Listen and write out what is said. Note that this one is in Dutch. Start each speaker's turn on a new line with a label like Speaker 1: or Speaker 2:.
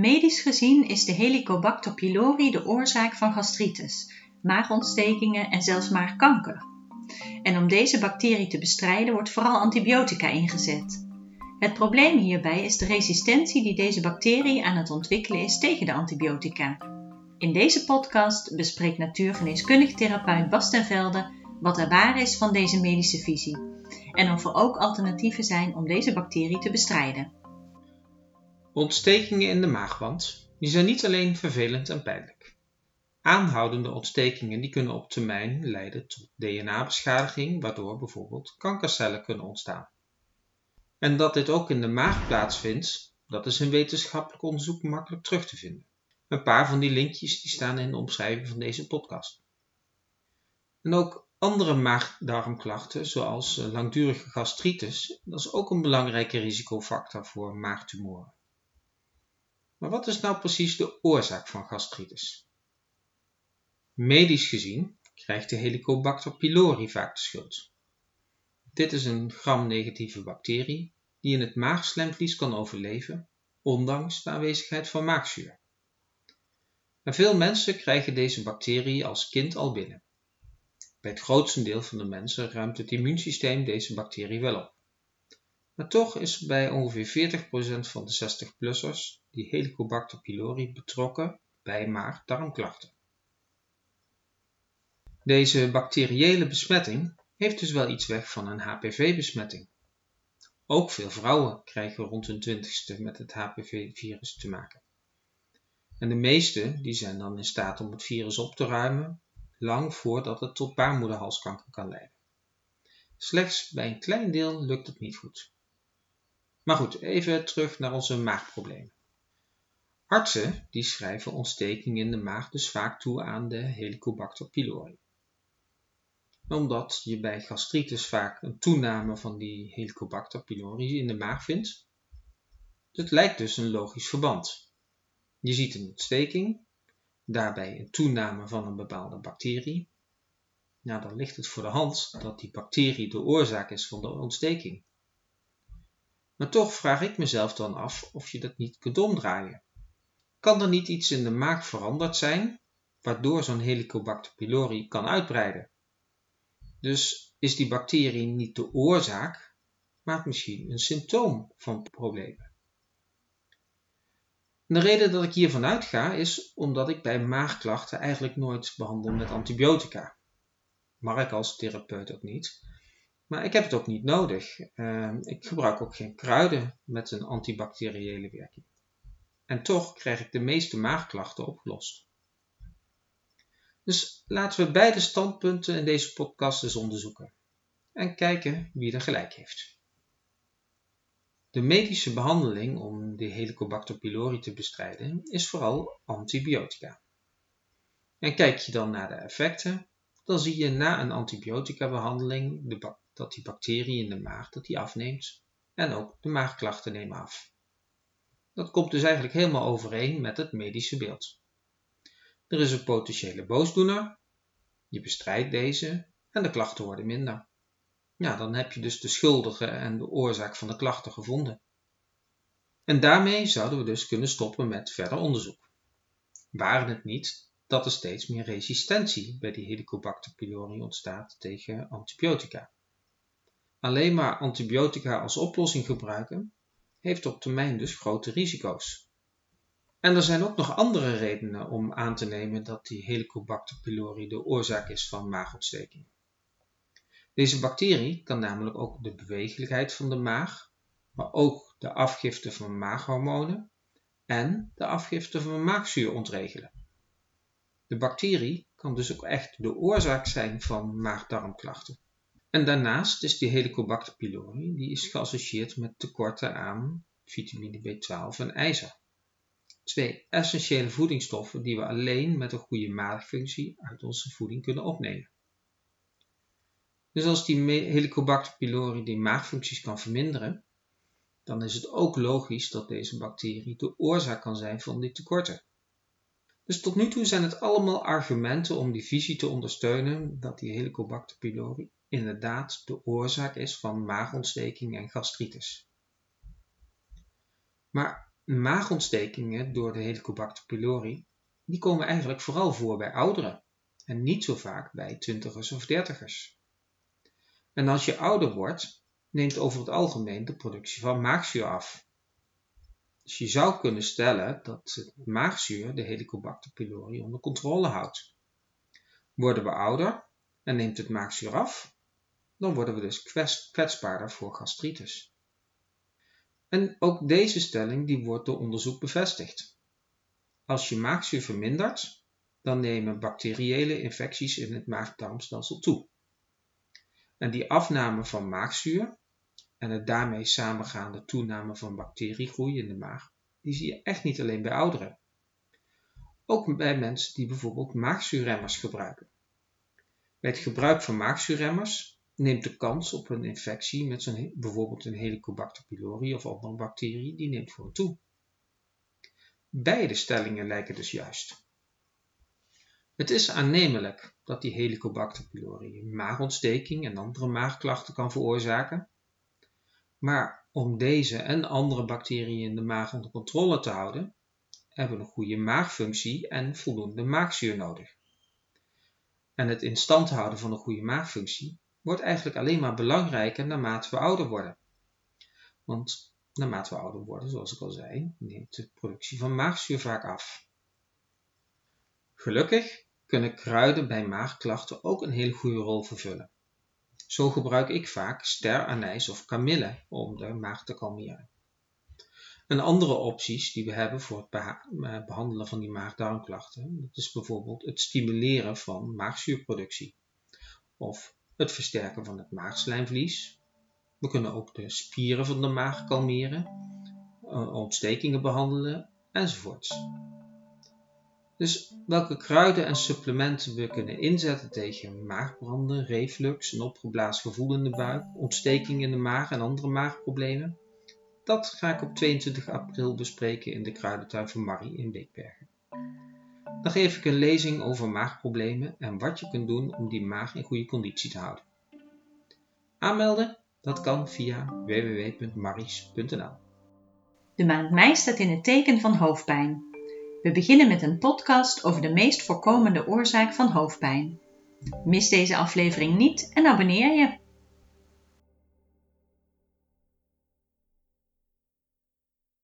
Speaker 1: Medisch gezien is de Helicobacter pylori de oorzaak van gastritis, maagontstekingen en zelfs maagkanker. En om deze bacterie te bestrijden wordt vooral antibiotica ingezet. Het probleem hierbij is de resistentie die deze bacterie aan het ontwikkelen is tegen de antibiotica. In deze podcast bespreekt natuurgeneeskundig therapeut Bas ten Velde wat er waar is van deze medische visie en of er ook alternatieven zijn om deze bacterie te bestrijden.
Speaker 2: Ontstekingen in de maagwand die zijn niet alleen vervelend en pijnlijk. Aanhoudende ontstekingen die kunnen op termijn leiden tot DNA-beschadiging, waardoor bijvoorbeeld kankercellen kunnen ontstaan. En dat dit ook in de maag plaatsvindt, dat is in wetenschappelijk onderzoek makkelijk terug te vinden. Een paar van die linkjes die staan in de omschrijving van deze podcast. En ook andere maagdarmklachten, zoals langdurige gastritis, dat is ook een belangrijke risicofactor voor maagtumoren. Maar wat is nou precies de oorzaak van gastritis? Medisch gezien krijgt de Helicobacter pylori vaak de schuld. Dit is een gram-negatieve bacterie die in het maagslemvlies kan overleven, ondanks de aanwezigheid van maagzuur. En veel mensen krijgen deze bacterie als kind al binnen. Bij het grootste deel van de mensen ruimt het immuunsysteem deze bacterie wel op. Maar toch is bij ongeveer 40% van de 60-plussers die Helicobacter pylori betrokken bij maag-darmklachten. Deze bacteriële besmetting heeft dus wel iets weg van een HPV-besmetting. Ook veel vrouwen krijgen rond hun twintigste met het HPV-virus te maken. En de meeste die zijn dan in staat om het virus op te ruimen, lang voordat het tot baarmoederhalskanker kan leiden. Slechts bij een klein deel lukt het niet goed. Maar goed, even terug naar onze maagproblemen. Artsen die schrijven ontsteking in de maag dus vaak toe aan de Helicobacter pylori. Omdat je bij gastritis vaak een toename van die Helicobacter pylori in de maag vindt. Het lijkt dus een logisch verband. Je ziet een ontsteking, daarbij een toename van een bepaalde bacterie. Nou, dan ligt het voor de hand dat die bacterie de oorzaak is van de ontsteking. Maar toch vraag ik mezelf dan af of je dat niet kunt omdraaien. Kan er niet iets in de maag veranderd zijn, waardoor zo'n Helicobacter pylori kan uitbreiden? Dus is die bacterie niet de oorzaak, maar misschien een symptoom van problemen. De reden dat ik hiervan uitga is omdat ik bij maagklachten eigenlijk nooit behandel met antibiotica. Mag ik als therapeut ook niet. Maar ik heb het ook niet nodig. Ehm, ik gebruik ook geen kruiden met een antibacteriële werking. En toch krijg ik de meeste maagklachten opgelost. Dus laten we beide standpunten in deze podcast eens onderzoeken. En kijken wie er gelijk heeft. De medische behandeling om de Helicobacter pylori te bestrijden is vooral antibiotica. En kijk je dan naar de effecten, dan zie je na een antibiotica-behandeling dat die bacterie in de maag dat die afneemt en ook de maagklachten nemen af. Dat komt dus eigenlijk helemaal overeen met het medische beeld. Er is een potentiële boosdoener, je bestrijdt deze en de klachten worden minder. Ja, dan heb je dus de schuldige en de oorzaak van de klachten gevonden. En daarmee zouden we dus kunnen stoppen met verder onderzoek. Waren het niet dat er steeds meer resistentie bij die Helicobacter pylori ontstaat tegen antibiotica. Alleen maar antibiotica als oplossing gebruiken heeft op termijn dus grote risico's. En er zijn ook nog andere redenen om aan te nemen dat die Helicobacter pylori de oorzaak is van maagontsteking. Deze bacterie kan namelijk ook de bewegelijkheid van de maag, maar ook de afgifte van maaghormonen en de afgifte van maagzuur ontregelen. De bacterie kan dus ook echt de oorzaak zijn van maagdarmklachten. En daarnaast is die Helicobacter pylori die is geassocieerd met tekorten aan vitamine B12 en ijzer. Twee essentiële voedingsstoffen die we alleen met een goede maagfunctie uit onze voeding kunnen opnemen. Dus als die Helicobacter pylori die maagfuncties kan verminderen, dan is het ook logisch dat deze bacterie de oorzaak kan zijn van die tekorten. Dus tot nu toe zijn het allemaal argumenten om die visie te ondersteunen dat die Helicobacter pylori inderdaad de oorzaak is van maagontsteking en gastritis. Maar maagontstekingen door de Helicobacter pylori, die komen eigenlijk vooral voor bij ouderen en niet zo vaak bij twintigers of dertigers. En als je ouder wordt, neemt over het algemeen de productie van maagzuur af. Dus je zou kunnen stellen dat het maagzuur de Helicobacter pylori onder controle houdt. Worden we ouder en neemt het maagzuur af, dan worden we dus kwetsbaarder voor gastritis. En ook deze stelling die wordt door onderzoek bevestigd. Als je maagzuur vermindert, dan nemen bacteriële infecties in het maag-darmstelsel toe. En die afname van maagzuur en het daarmee samengaande toename van bacteriegroei in de maag, die zie je echt niet alleen bij ouderen. Ook bij mensen die bijvoorbeeld maagzuurremmers gebruiken. Bij het gebruik van maagzuurremmers neemt de kans op een infectie met zo'n, bijvoorbeeld een Helicobacter pylori of andere bacterie, die neemt gewoon toe. Beide stellingen lijken dus juist. Het is aannemelijk dat die Helicobacter pylori maagontsteking en andere maagklachten kan veroorzaken, maar om deze en andere bacteriën in de maag onder controle te houden, hebben we een goede maagfunctie en voldoende maagzuur nodig. En het in stand houden van een goede maagfunctie wordt eigenlijk alleen maar belangrijker naarmate we ouder worden. Want naarmate we ouder worden, zoals ik al zei, neemt de productie van maagzuur vaak af. Gelukkig kunnen kruiden bij maagklachten ook een hele goede rol vervullen. Zo gebruik ik vaak steranijs of kamille om de maag te kalmeren. Een andere opties die we hebben voor het eh, behandelen van die maag-darmklachten, is bijvoorbeeld het stimuleren van maagzuurproductie of het versterken van het maagslijmvlies. We kunnen ook de spieren van de maag kalmeren, eh, ontstekingen behandelen enzovoorts. Dus welke kruiden en supplementen we kunnen inzetten tegen maagbranden, reflux, een opgeblazen gevoel in de buik, ontsteking in de maag en andere maagproblemen, dat ga ik op 22 april bespreken in de kruidentuin van Marie in Beekbergen. Dan geef ik een lezing over maagproblemen en wat je kunt doen om die maag in goede conditie te houden. Aanmelden? Dat kan via www.maries.nl.
Speaker 1: De maand mei staat in het teken van hoofdpijn. We beginnen met een podcast over de meest voorkomende oorzaak van hoofdpijn. Mis deze aflevering niet en abonneer je.